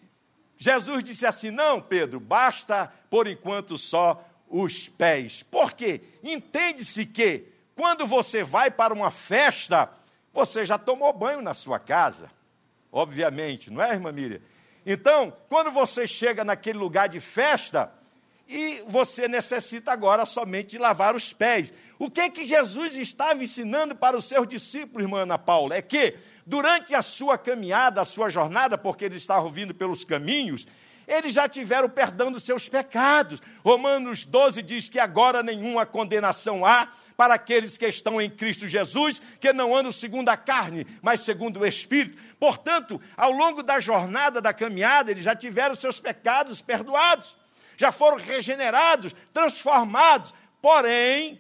Jesus disse assim: Não, Pedro, basta por enquanto só os pés. Por quê? Entende-se que quando você vai para uma festa, você já tomou banho na sua casa. Obviamente, não é, irmã Miriam? Então, quando você chega naquele lugar de festa, e você necessita agora somente de lavar os pés. O que que Jesus estava ensinando para os seus discípulos, irmã Ana Paula? É que durante a sua caminhada, a sua jornada, porque eles estavam vindo pelos caminhos, eles já tiveram perdão dos seus pecados. Romanos 12 diz que agora nenhuma condenação há para aqueles que estão em Cristo Jesus, que não andam segundo a carne, mas segundo o Espírito. Portanto, ao longo da jornada, da caminhada, eles já tiveram seus pecados perdoados já foram regenerados, transformados. Porém,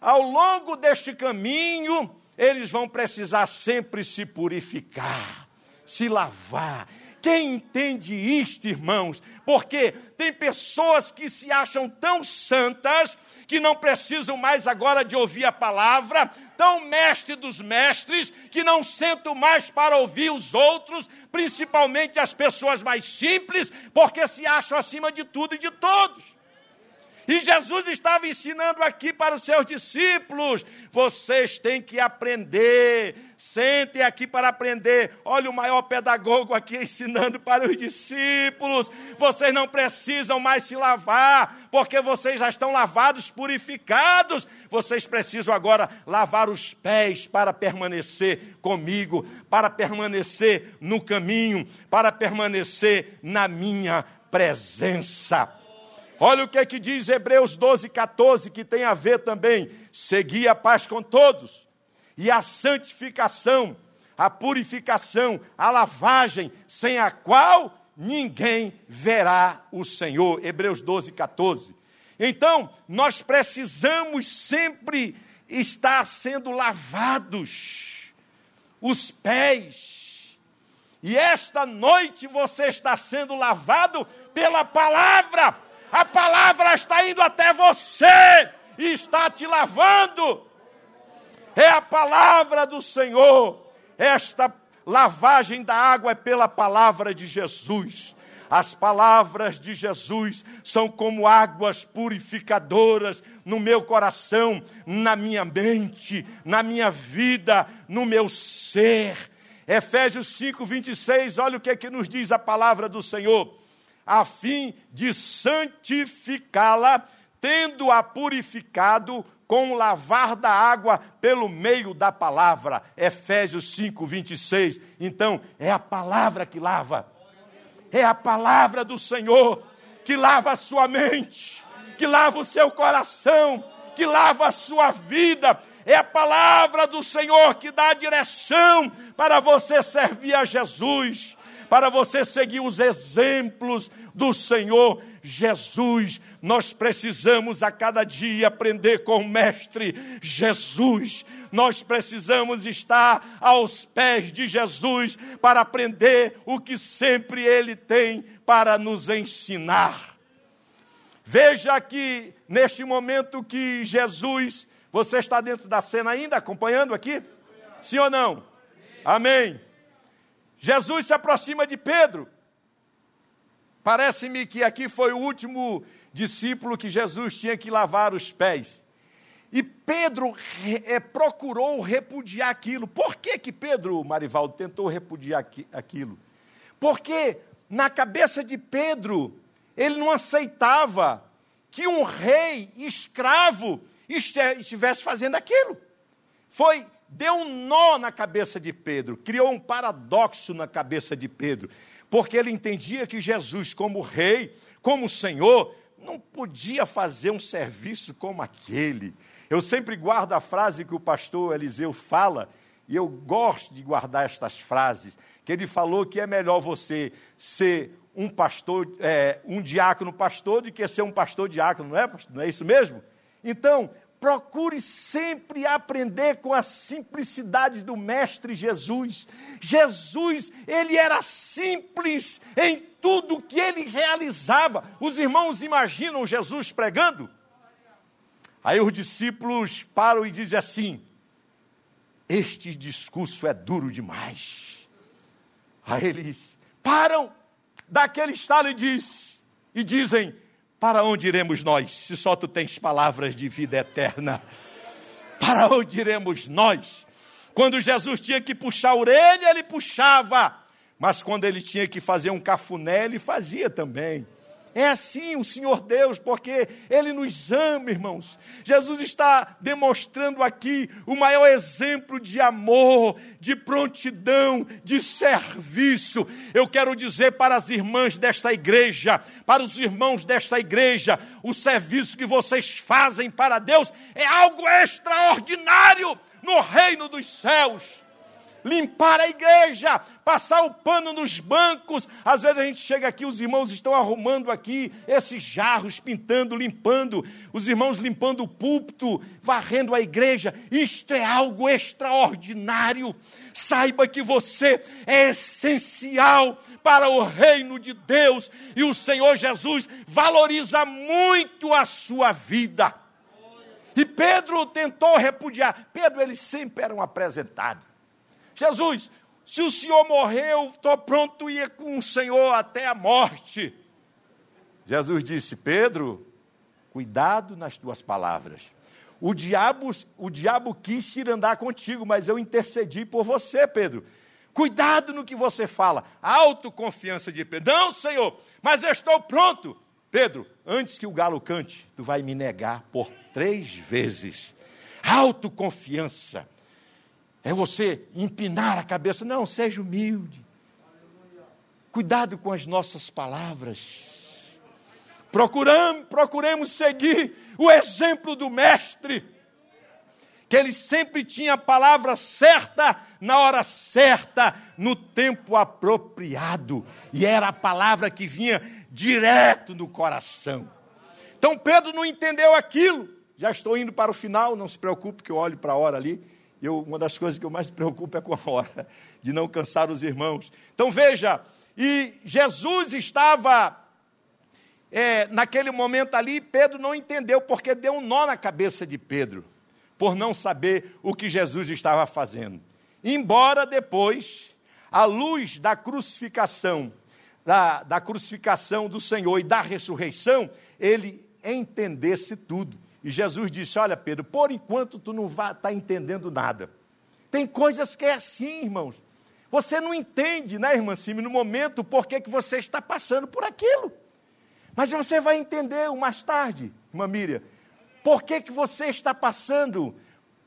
ao longo deste caminho, eles vão precisar sempre se purificar, se lavar. Quem entende isto, irmãos? Porque tem pessoas que se acham tão santas que não precisam mais agora de ouvir a palavra, tão mestre dos mestres, que não sentam mais para ouvir os outros, principalmente as pessoas mais simples, porque se acham acima de tudo e de todos. E Jesus estava ensinando aqui para os seus discípulos: vocês têm que aprender, sentem aqui para aprender. Olha o maior pedagogo aqui ensinando para os discípulos: vocês não precisam mais se lavar, porque vocês já estão lavados, purificados. Vocês precisam agora lavar os pés para permanecer comigo, para permanecer no caminho, para permanecer na minha presença. Olha o que é que diz Hebreus 12, 14, que tem a ver também. Seguir a paz com todos, e a santificação, a purificação, a lavagem, sem a qual ninguém verá o Senhor. Hebreus 12, 14. Então, nós precisamos sempre estar sendo lavados os pés. E esta noite você está sendo lavado pela palavra a palavra está indo até você e está te lavando. É a palavra do Senhor. Esta lavagem da água é pela palavra de Jesus. As palavras de Jesus são como águas purificadoras no meu coração, na minha mente, na minha vida, no meu ser. Efésios 5, 26, olha o que, é que nos diz a palavra do Senhor a fim de santificá-la, tendo-a purificado com o lavar da água pelo meio da palavra. Efésios 5, 26. Então, é a palavra que lava, é a palavra do Senhor que lava a sua mente, que lava o seu coração, que lava a sua vida. É a palavra do Senhor que dá a direção para você servir a Jesus para você seguir os exemplos do Senhor Jesus. Nós precisamos a cada dia aprender com o Mestre Jesus. Nós precisamos estar aos pés de Jesus para aprender o que sempre Ele tem para nos ensinar. Veja aqui, neste momento que Jesus, você está dentro da cena ainda, acompanhando aqui? Sim ou não? Amém. Jesus se aproxima de Pedro. Parece-me que aqui foi o último discípulo que Jesus tinha que lavar os pés. E Pedro é, procurou repudiar aquilo. Por que, que Pedro, Marivaldo, tentou repudiar aquilo? Porque na cabeça de Pedro, ele não aceitava que um rei escravo estivesse fazendo aquilo. Foi deu um nó na cabeça de Pedro, criou um paradoxo na cabeça de Pedro, porque ele entendia que Jesus, como rei, como Senhor, não podia fazer um serviço como aquele. Eu sempre guardo a frase que o pastor Eliseu fala, e eu gosto de guardar estas frases, que ele falou que é melhor você ser um pastor, é, um diácono pastor, do que ser um pastor diácono, não é, não é isso mesmo? Então, Procure sempre aprender com a simplicidade do Mestre Jesus. Jesus, ele era simples em tudo que ele realizava. Os irmãos imaginam Jesus pregando? Aí os discípulos param e dizem assim: Este discurso é duro demais. Aí eles param daquele estalo e, diz, e dizem: Para onde iremos nós, se só tu tens palavras de vida eterna? Para onde iremos nós? Quando Jesus tinha que puxar a orelha, ele puxava. Mas quando ele tinha que fazer um cafuné, ele fazia também. É assim o Senhor Deus, porque Ele nos ama, irmãos. Jesus está demonstrando aqui o maior exemplo de amor, de prontidão, de serviço. Eu quero dizer para as irmãs desta igreja, para os irmãos desta igreja, o serviço que vocês fazem para Deus é algo extraordinário no reino dos céus. Limpar a igreja, passar o pano nos bancos. Às vezes a gente chega aqui, os irmãos estão arrumando aqui esses jarros, pintando, limpando. Os irmãos limpando o púlpito, varrendo a igreja. Isto é algo extraordinário. Saiba que você é essencial para o reino de Deus e o Senhor Jesus valoriza muito a sua vida. E Pedro tentou repudiar. Pedro, ele sempre era um apresentado. Jesus, se o Senhor morreu, estou pronto ir com o Senhor até a morte. Jesus disse: Pedro, cuidado nas tuas palavras. O diabo, o diabo quis ir andar contigo, mas eu intercedi por você, Pedro. Cuidado no que você fala. Autoconfiança de Pedro. Não, Senhor, mas eu estou pronto. Pedro, antes que o galo cante, tu vai me negar por três vezes. Autoconfiança. É você empinar a cabeça. Não, seja humilde. Cuidado com as nossas palavras. Procuramos, procuremos seguir o exemplo do Mestre, que ele sempre tinha a palavra certa na hora certa, no tempo apropriado, e era a palavra que vinha direto do coração. Então Pedro não entendeu aquilo. Já estou indo para o final, não se preocupe que eu olho para a hora ali. Eu, uma das coisas que eu mais me preocupo é com a hora, de não cansar os irmãos. Então veja, e Jesus estava é, naquele momento ali, Pedro não entendeu, porque deu um nó na cabeça de Pedro, por não saber o que Jesus estava fazendo. Embora depois, à luz da crucificação, da, da crucificação do Senhor e da ressurreição, ele entendesse tudo. E Jesus disse: Olha, Pedro, por enquanto tu não está entendendo nada. Tem coisas que é assim, irmãos. Você não entende, né, irmã Cime, no momento por que, que você está passando por aquilo. Mas você vai entender mais tarde, irmã Miriam, por que, que você está passando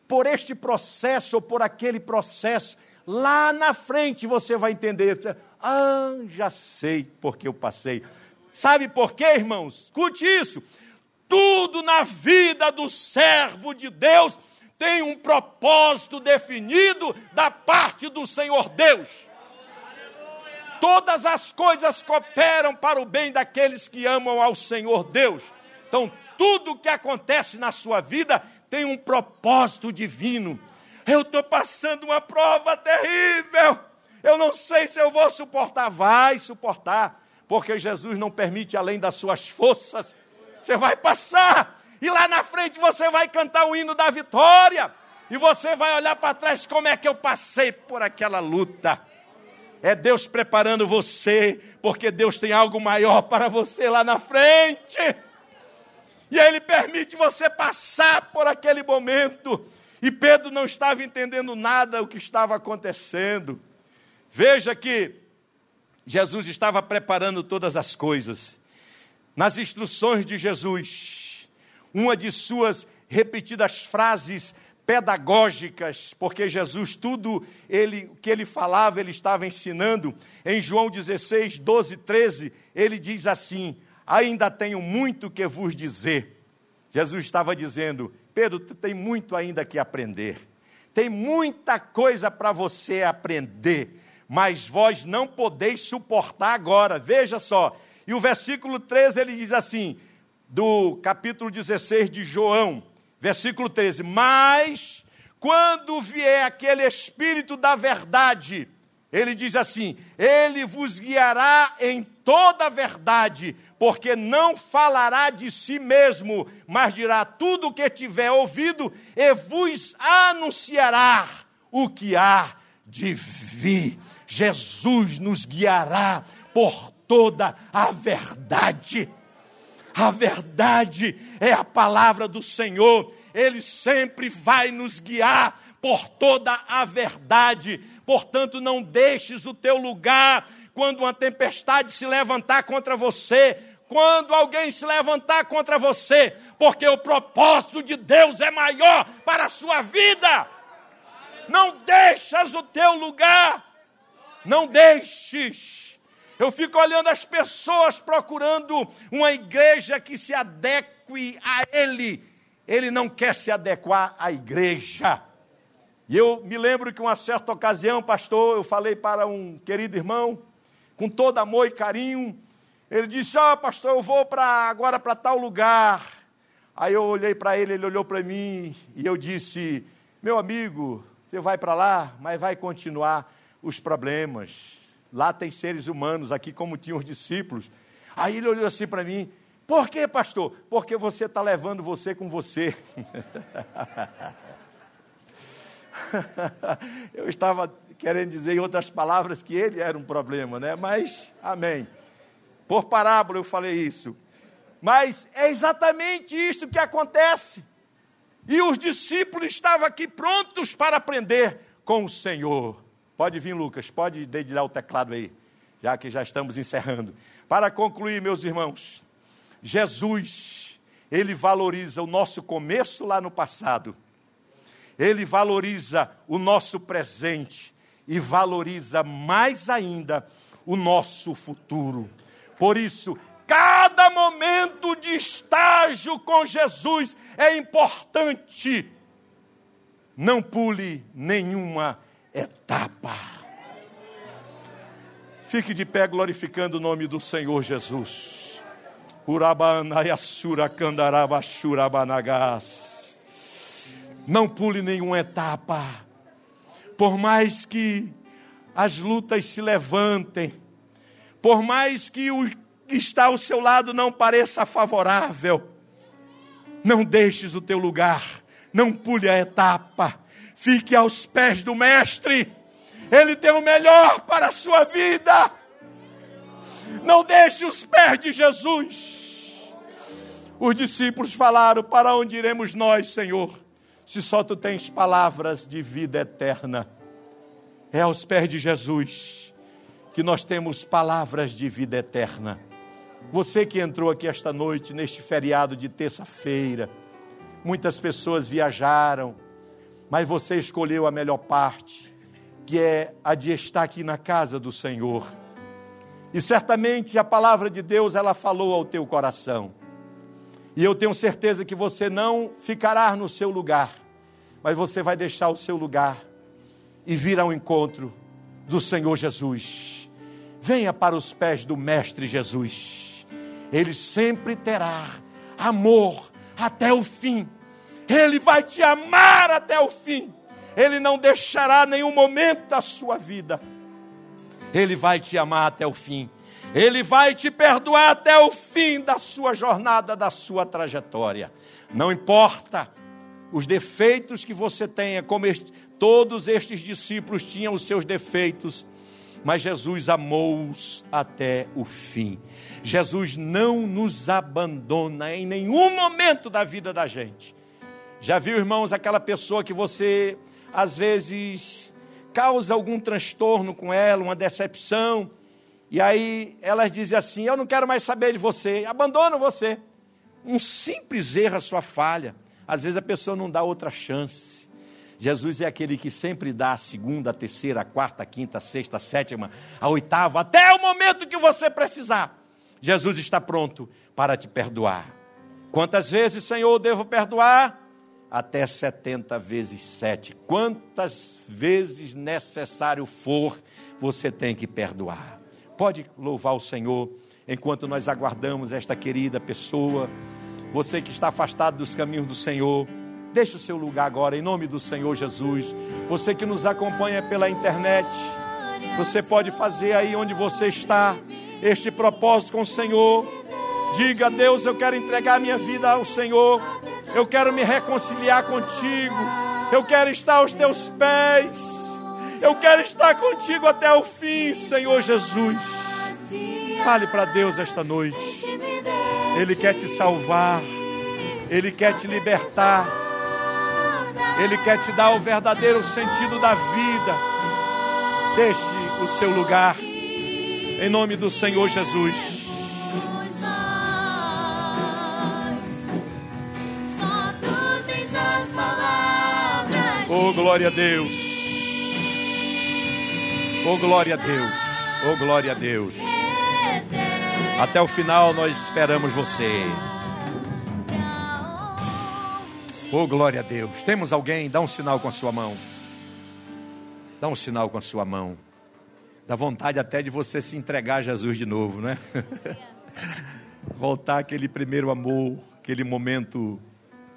por este processo ou por aquele processo. Lá na frente você vai entender. Ah, já sei por que eu passei. Sabe por quê, irmãos? Escute isso. Tudo na vida do servo de Deus tem um propósito definido da parte do Senhor Deus. Todas as coisas cooperam para o bem daqueles que amam ao Senhor Deus. Então, tudo que acontece na sua vida tem um propósito divino. Eu estou passando uma prova terrível. Eu não sei se eu vou suportar. Vai suportar, porque Jesus não permite além das suas forças. Você vai passar, e lá na frente você vai cantar o hino da vitória, e você vai olhar para trás como é que eu passei por aquela luta. É Deus preparando você, porque Deus tem algo maior para você lá na frente. E Ele permite você passar por aquele momento. E Pedro não estava entendendo nada o que estava acontecendo. Veja que Jesus estava preparando todas as coisas nas instruções de Jesus, uma de suas repetidas frases pedagógicas, porque Jesus, tudo ele, que ele falava, ele estava ensinando. Em João 16, 12, 13, ele diz assim: Ainda tenho muito que vos dizer. Jesus estava dizendo: Pedro, tem muito ainda que aprender. Tem muita coisa para você aprender, mas vós não podeis suportar agora. Veja só, e o versículo 13 ele diz assim, do capítulo 16 de João, versículo 13: Mas quando vier aquele Espírito da verdade, ele diz assim: Ele vos guiará em toda a verdade, porque não falará de si mesmo, mas dirá tudo o que tiver ouvido e vos anunciará o que há de vir. Jesus nos guiará por toda a verdade. A verdade é a palavra do Senhor, Ele sempre vai nos guiar por toda a verdade. Portanto, não deixes o teu lugar quando uma tempestade se levantar contra você, quando alguém se levantar contra você, porque o propósito de Deus é maior para a sua vida. Não deixas o teu lugar. Não deixes. Eu fico olhando as pessoas procurando uma igreja que se adeque a ele. Ele não quer se adequar à igreja. E eu me lembro que uma certa ocasião, pastor, eu falei para um querido irmão, com todo amor e carinho, ele disse: Ó, oh, pastor, eu vou para agora para tal lugar. Aí eu olhei para ele, ele olhou para mim e eu disse: Meu amigo, você vai para lá, mas vai continuar os problemas Lá tem seres humanos, aqui como tinham os discípulos. Aí ele olhou assim para mim: Por que, pastor? Porque você está levando você com você. [laughs] Eu estava querendo dizer em outras palavras que ele era um problema, né? Mas, amém. Por parábola eu falei isso. Mas é exatamente isso que acontece. E os discípulos estavam aqui prontos para aprender com o Senhor. Pode vir, Lucas, pode dedilhar o teclado aí, já que já estamos encerrando. Para concluir, meus irmãos, Jesus, ele valoriza o nosso começo lá no passado, ele valoriza o nosso presente e valoriza mais ainda o nosso futuro. Por isso, cada momento de estágio com Jesus é importante. Não pule nenhuma etapa. Fique de pé glorificando o nome do Senhor Jesus. Não pule nenhuma etapa. Por mais que as lutas se levantem, por mais que o que está ao seu lado não pareça favorável, não deixes o teu lugar, não pule a etapa Fique aos pés do Mestre. Ele tem o melhor para a sua vida. Não deixe os pés de Jesus. Os discípulos falaram: Para onde iremos nós, Senhor? Se só tu tens palavras de vida eterna. É aos pés de Jesus que nós temos palavras de vida eterna. Você que entrou aqui esta noite, neste feriado de terça-feira, muitas pessoas viajaram, mas você escolheu a melhor parte, que é a de estar aqui na casa do Senhor. E certamente a palavra de Deus ela falou ao teu coração. E eu tenho certeza que você não ficará no seu lugar, mas você vai deixar o seu lugar e vir ao encontro do Senhor Jesus. Venha para os pés do Mestre Jesus. Ele sempre terá amor até o fim ele vai te amar até o fim. Ele não deixará nenhum momento da sua vida. Ele vai te amar até o fim. Ele vai te perdoar até o fim da sua jornada, da sua trajetória. Não importa os defeitos que você tenha, como este, todos estes discípulos tinham os seus defeitos, mas Jesus amou-os até o fim. Jesus não nos abandona em nenhum momento da vida da gente. Já viu, irmãos, aquela pessoa que você às vezes causa algum transtorno com ela, uma decepção, e aí elas dizem assim: Eu não quero mais saber de você, abandono você. Um simples erro, a sua falha. Às vezes a pessoa não dá outra chance. Jesus é aquele que sempre dá a segunda, a terceira, a quarta, a quinta, a sexta, a sétima, a oitava, até o momento que você precisar. Jesus está pronto para te perdoar. Quantas vezes, Senhor, devo perdoar? Até 70 vezes 7. Quantas vezes necessário for, você tem que perdoar. Pode louvar o Senhor enquanto nós aguardamos esta querida pessoa. Você que está afastado dos caminhos do Senhor, deixe o seu lugar agora, em nome do Senhor Jesus. Você que nos acompanha pela internet, Você pode fazer aí onde você está este propósito com o Senhor. Diga, Deus, eu quero entregar minha vida ao Senhor. Eu quero me reconciliar contigo. Eu quero estar aos teus pés. Eu quero estar contigo até o fim, Senhor Jesus. Fale para Deus esta noite. Ele quer te salvar. Ele quer te libertar. Ele quer te dar o verdadeiro sentido da vida. Deixe o seu lugar. Em nome do Senhor Jesus. Oh, glória a Deus. Oh, glória a Deus. Oh, glória a Deus. Até o final nós esperamos você. Oh, glória a Deus. Temos alguém? Dá um sinal com a sua mão. Dá um sinal com a sua mão. Dá vontade até de você se entregar a Jesus de novo, né? [laughs] Voltar aquele primeiro amor, aquele momento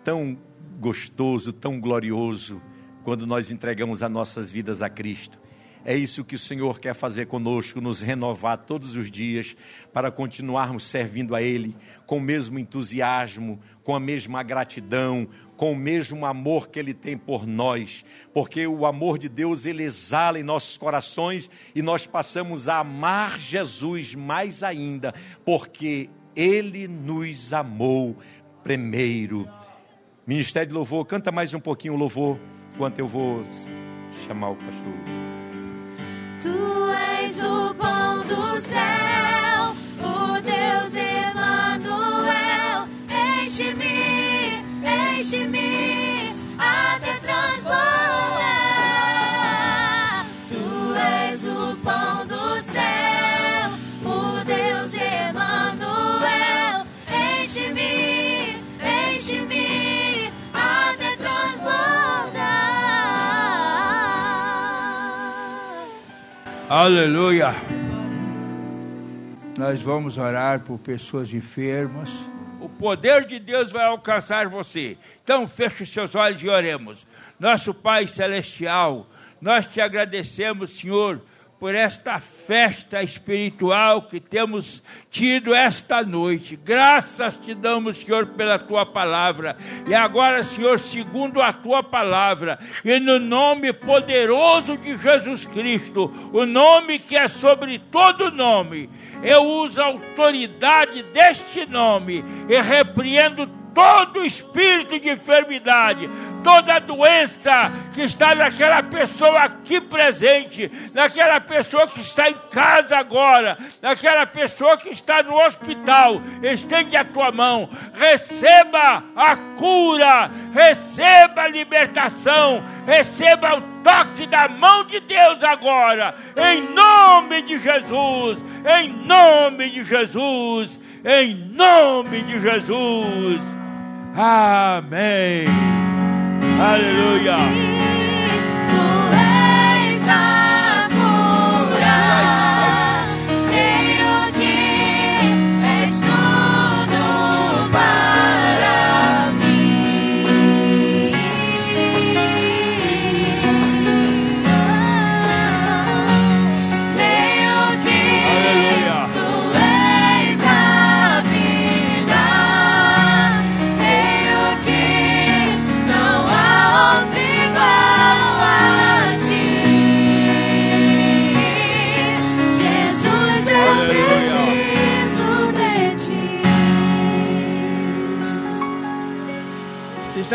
tão gostoso, tão glorioso, quando nós entregamos as nossas vidas a Cristo. É isso que o Senhor quer fazer conosco, nos renovar todos os dias, para continuarmos servindo a Ele com o mesmo entusiasmo, com a mesma gratidão, com o mesmo amor que Ele tem por nós, porque o amor de Deus ele exala em nossos corações e nós passamos a amar Jesus mais ainda, porque Ele nos amou primeiro. Ministério de Louvor, canta mais um pouquinho o louvor, enquanto eu vou chamar o pastor. Tu és o pão do céu, o Deus Emanuel. Aleluia. Nós vamos orar por pessoas enfermas. O poder de Deus vai alcançar você. Então, feche os seus olhos e oremos. Nosso Pai Celestial, nós te agradecemos, Senhor, por esta festa espiritual que temos tido esta noite. Graças te damos, Senhor, pela tua palavra. E agora, Senhor, segundo a tua palavra, e no nome poderoso de Jesus Cristo, o nome que é sobre todo nome, eu uso a autoridade deste nome e repreendo todo espírito de enfermidade, toda doença que está naquela pessoa aqui presente, naquela pessoa que está em casa agora, naquela pessoa que está no hospital, estende a tua mão, receba a cura, receba a libertação, receba o toque da mão de Deus agora, em nome de Jesus, em nome de Jesus, em nome de Jesus. Amém. Aleluia.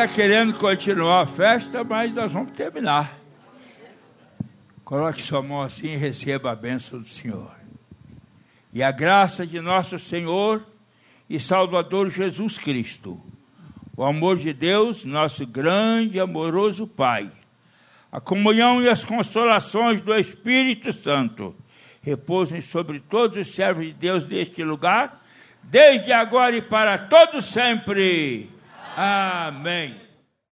Está querendo continuar a festa, mas nós vamos terminar. Coloque sua mão assim e receba a bênção do Senhor. E a graça de nosso Senhor e Salvador Jesus Cristo, o amor de Deus, nosso grande e amoroso Pai, a comunhão e as consolações do Espírito Santo repousem sobre todos os servos de Deus deste lugar, desde agora e para todos sempre. Amém.